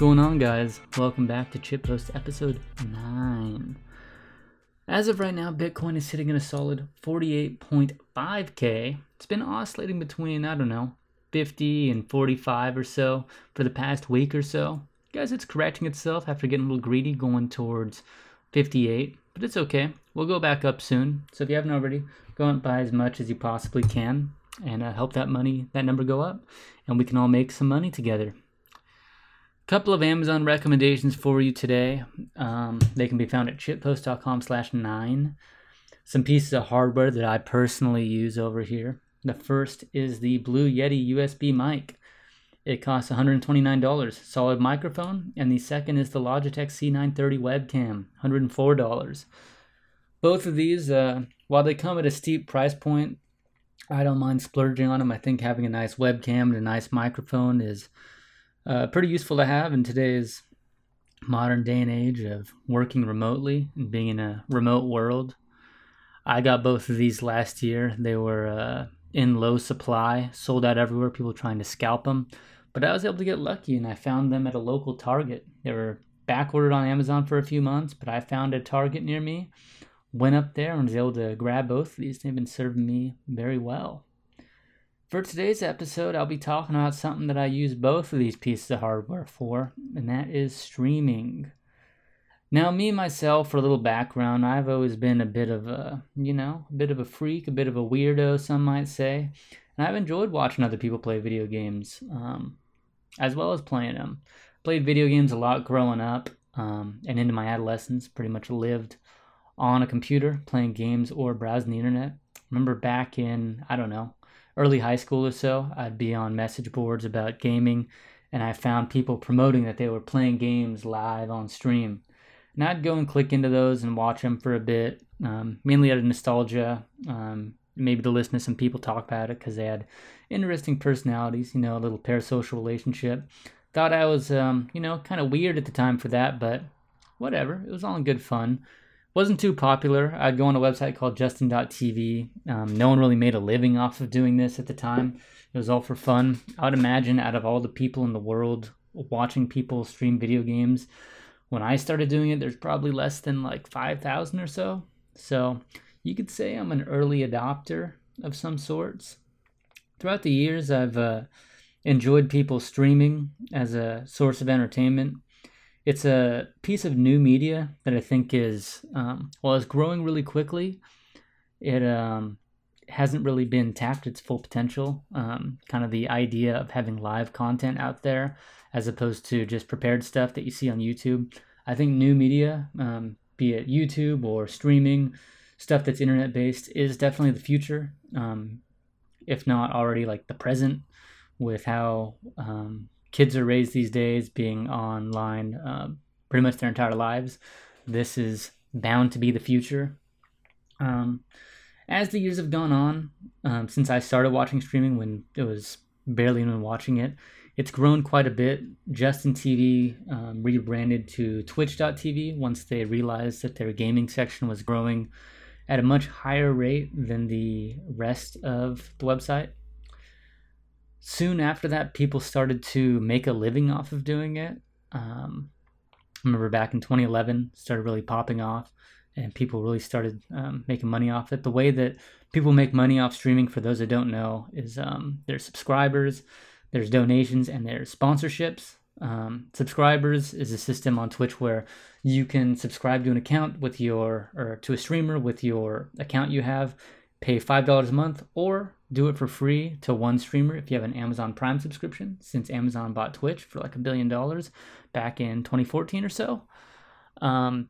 going on, guys? Welcome back to Chitpost episode 9. As of right now, Bitcoin is sitting at a solid 48.5k. It's been oscillating between, I don't know, 50 and 45 or so for the past week or so. Guys, it's correcting itself after getting a little greedy going towards 58, but it's okay. We'll go back up soon. So if you haven't already, go and buy as much as you possibly can and uh, help that money, that number go up, and we can all make some money together. Couple of Amazon recommendations for you today. Um, they can be found at chitpost.com slash nine. Some pieces of hardware that I personally use over here. The first is the Blue Yeti USB mic. It costs $129, solid microphone, and the second is the Logitech C930 webcam, $104. Both of these, uh, while they come at a steep price point, I don't mind splurging on them. I think having a nice webcam and a nice microphone is uh, pretty useful to have in today's modern day and age of working remotely and being in a remote world. I got both of these last year. They were uh, in low supply, sold out everywhere, people trying to scalp them. But I was able to get lucky and I found them at a local Target. They were back ordered on Amazon for a few months, but I found a Target near me, went up there and was able to grab both of these. They've been serving me very well. For today's episode, I'll be talking about something that I use both of these pieces of hardware for, and that is streaming. Now, me myself, for a little background, I've always been a bit of a, you know, a bit of a freak, a bit of a weirdo, some might say. And I've enjoyed watching other people play video games, um, as well as playing them. Played video games a lot growing up, um, and into my adolescence, pretty much lived on a computer playing games or browsing the internet. Remember back in, I don't know, early high school or so, I'd be on message boards about gaming, and I found people promoting that they were playing games live on stream. And I'd go and click into those and watch them for a bit, um, mainly out of nostalgia, um, maybe to listen to some people talk about it because they had interesting personalities, you know, a little parasocial relationship. Thought I was, um, you know, kind of weird at the time for that, but whatever. It was all in good fun wasn't too popular. I'd go on a website called Justin.tv. Um, no one really made a living off of doing this at the time. It was all for fun. I would imagine out of all the people in the world watching people stream video games, when I started doing it, there's probably less than like 5,000 or so. So you could say I'm an early adopter of some sorts. Throughout the years, I've uh, enjoyed people streaming as a source of entertainment it's a piece of new media that I think is um, well, it's growing really quickly. It um, hasn't really been tapped its full potential. Um, kind of the idea of having live content out there as opposed to just prepared stuff that you see on YouTube. I think new media, um, be it YouTube or streaming, stuff that's internet based, is definitely the future. Um, if not already like the present, with how um, kids are raised these days being online uh, pretty much their entire lives. This is bound to be the future. Um, as the years have gone on, um, since I started watching streaming when it was barely even watching it, it's grown quite a bit. Justin TV um, rebranded to Twitch.tv once they realized that their gaming section was growing at a much higher rate than the rest of the website soon after that, people started to make a living off of doing it. Um, I remember back in 2011, started really popping off, and people really started um, making money off it. The way that people make money off streaming, for those that don't know, is um, there's subscribers, there's donations, and there's sponsorships. Um, subscribers is a system on Twitch where you can subscribe to an account with your or to a streamer with your account you have, pay five dollars a month, or do it for free to one streamer if you have an Amazon Prime subscription, since Amazon bought Twitch for like a billion dollars back in 2014 or so. Um,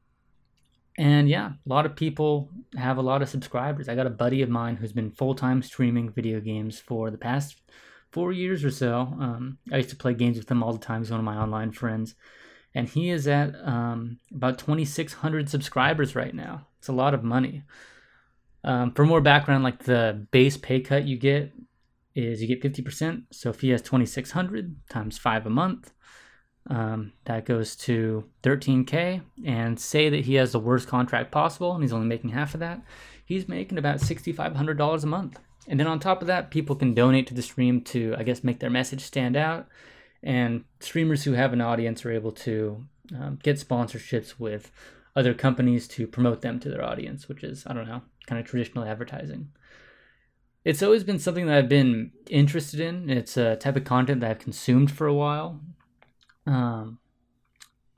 and yeah, a lot of people have a lot of subscribers. I got a buddy of mine who's been full time streaming video games for the past four years or so. Um, I used to play games with him all the time. He's one of my online friends. And he is at um, about 2,600 subscribers right now. It's a lot of money. Um, for more background, like the base pay cut you get is you get 50%. So if he has 2,600 times five a month, um, that goes to 13K. And say that he has the worst contract possible and he's only making half of that, he's making about $6,500 a month. And then on top of that, people can donate to the stream to, I guess, make their message stand out. And streamers who have an audience are able to um, get sponsorships with other companies to promote them to their audience, which is, I don't know, kind of traditional advertising. It's always been something that I've been interested in. It's a type of content that I've consumed for a while. Um,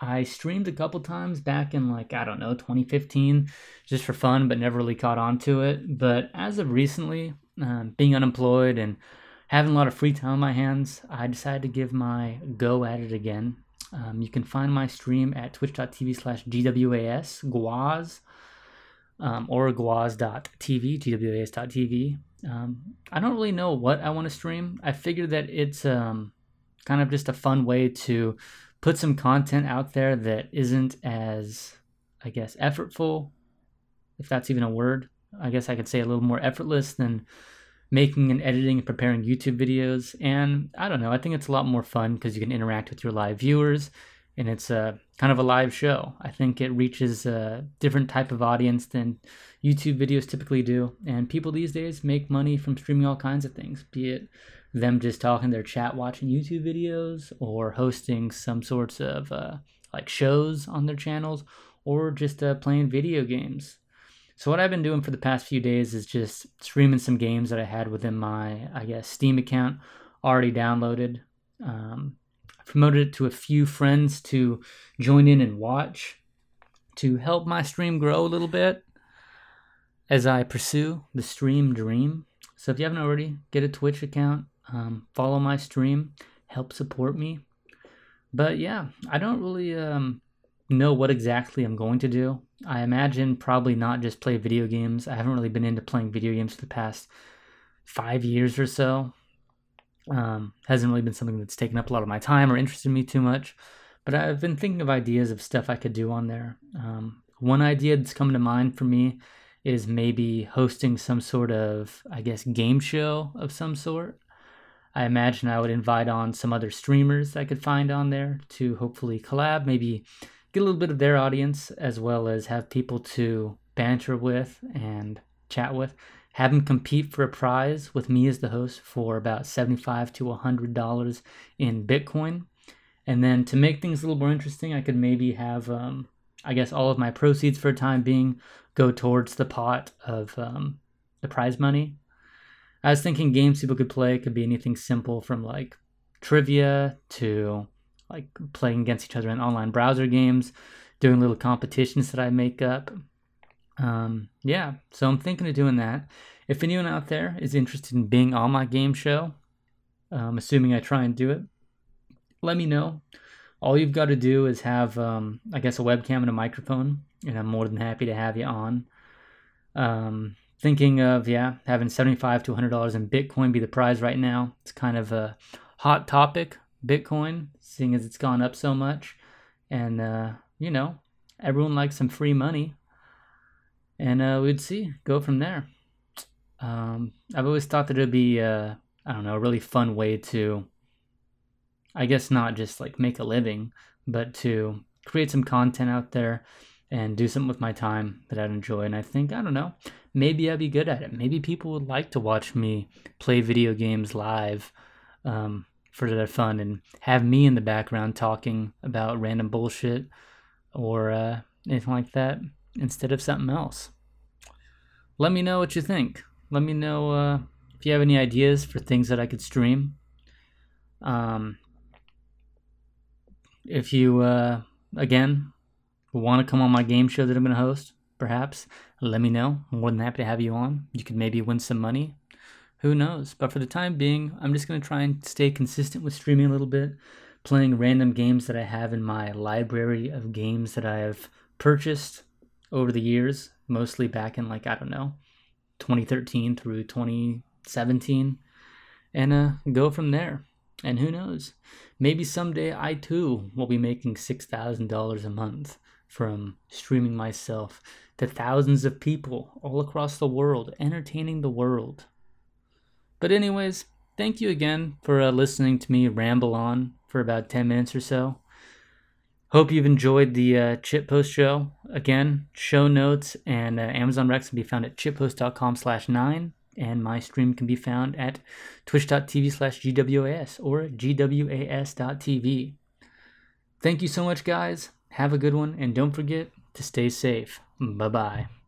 I streamed a couple times back in like, I don't know, 2015, just for fun, but never really caught on to it. But as of recently, um, being unemployed and having a lot of free time on my hands, I decided to give my go at it again. Um, you can find my stream at twitch.tv slash GWAS, Guaz, um, or guaz.tv, GWAS.tv. Um, I don't really know what I want to stream. I figured that it's um, kind of just a fun way to put some content out there that isn't as, I guess, effortful, if that's even a word. I guess I could say a little more effortless than making and editing and preparing YouTube videos. And I don't know, I think it's a lot more fun because you can interact with your live viewers and it's a kind of a live show. I think it reaches a different type of audience than YouTube videos typically do. And people these days make money from streaming all kinds of things, be it them just talking their chat watching YouTube videos or hosting some sorts of uh, like shows on their channels or just uh, playing video games. So what I've been doing for the past few days is just streaming some games that I had within my, I guess, Steam account already downloaded. Um, I promoted it to a few friends to join in and watch to help my stream grow a little bit as I pursue the stream dream. So if you haven't already, get a Twitch account, um, follow my stream, help support me. But yeah, I don't really um, know what exactly I'm going to do. I imagine probably not just play video games. I haven't really been into playing video games for the past five years or so. Um, hasn't really been something that's taken up a lot of my time or interested me too much. But I've been thinking of ideas of stuff I could do on there. Um, one idea that's come to mind for me is maybe hosting some sort of, I guess, game show of some sort. I imagine I would invite on some other streamers I could find on there to hopefully collab, maybe get a little bit of their audience as well as have people to banter with and chat with. Have them compete for a prize with me as the host for about 75 to $100 in Bitcoin. And then to make things a little more interesting, I could maybe have, um, I guess, all of my proceeds for a time being go towards the pot of um, the prize money. I was thinking games people could play could be anything simple from like trivia to like playing against each other in online browser games, doing little competitions that I make up. Um, yeah, so I'm thinking of doing that. If anyone out there is interested in being on my game show, um, assuming I try and do it, let me know. All you've got to do is have, um, I guess, a webcam and a microphone, and I'm more than happy to have you on. Um, thinking of, yeah, having 75 to $100 in Bitcoin be the prize right now. It's kind of a hot topic Bitcoin, seeing as it's gone up so much. And, uh, you know, everyone likes some free money. And uh, we'd see, go from there. Um, I've always thought that it'd be, uh, I don't know, a really fun way to, I guess, not just like make a living, but to create some content out there and do something with my time that I'd enjoy. And I think, I don't know, maybe I'd be good at it. Maybe people would like to watch me play video games live. Um, for their fun and have me in the background talking about random bullshit or uh, anything like that instead of something else. Let me know what you think. Let me know uh, if you have any ideas for things that I could stream. Um, if you, uh, again, want to come on my game show that I'm going to host, perhaps, let me know. I'm more than happy to have you on. You could maybe win some money who knows? But for the time being, I'm just going to try and stay consistent with streaming a little bit, playing random games that I have in my library of games that I have purchased over the years, mostly back in like, I don't know, 2013 through 2017, and uh, go from there. And who knows? Maybe someday I too will be making $6,000 a month from streaming myself to thousands of people all across the world, entertaining the world. But, anyways, thank you again for uh, listening to me ramble on for about 10 minutes or so. Hope you've enjoyed the uh, Chitpost show. Again, show notes and uh, Amazon recs can be found at chitpost.com slash nine. And my stream can be found at twitch.tv slash GWAS or GWAS.tv. Thank you so much, guys. Have a good one, and don't forget to stay safe. Bye bye.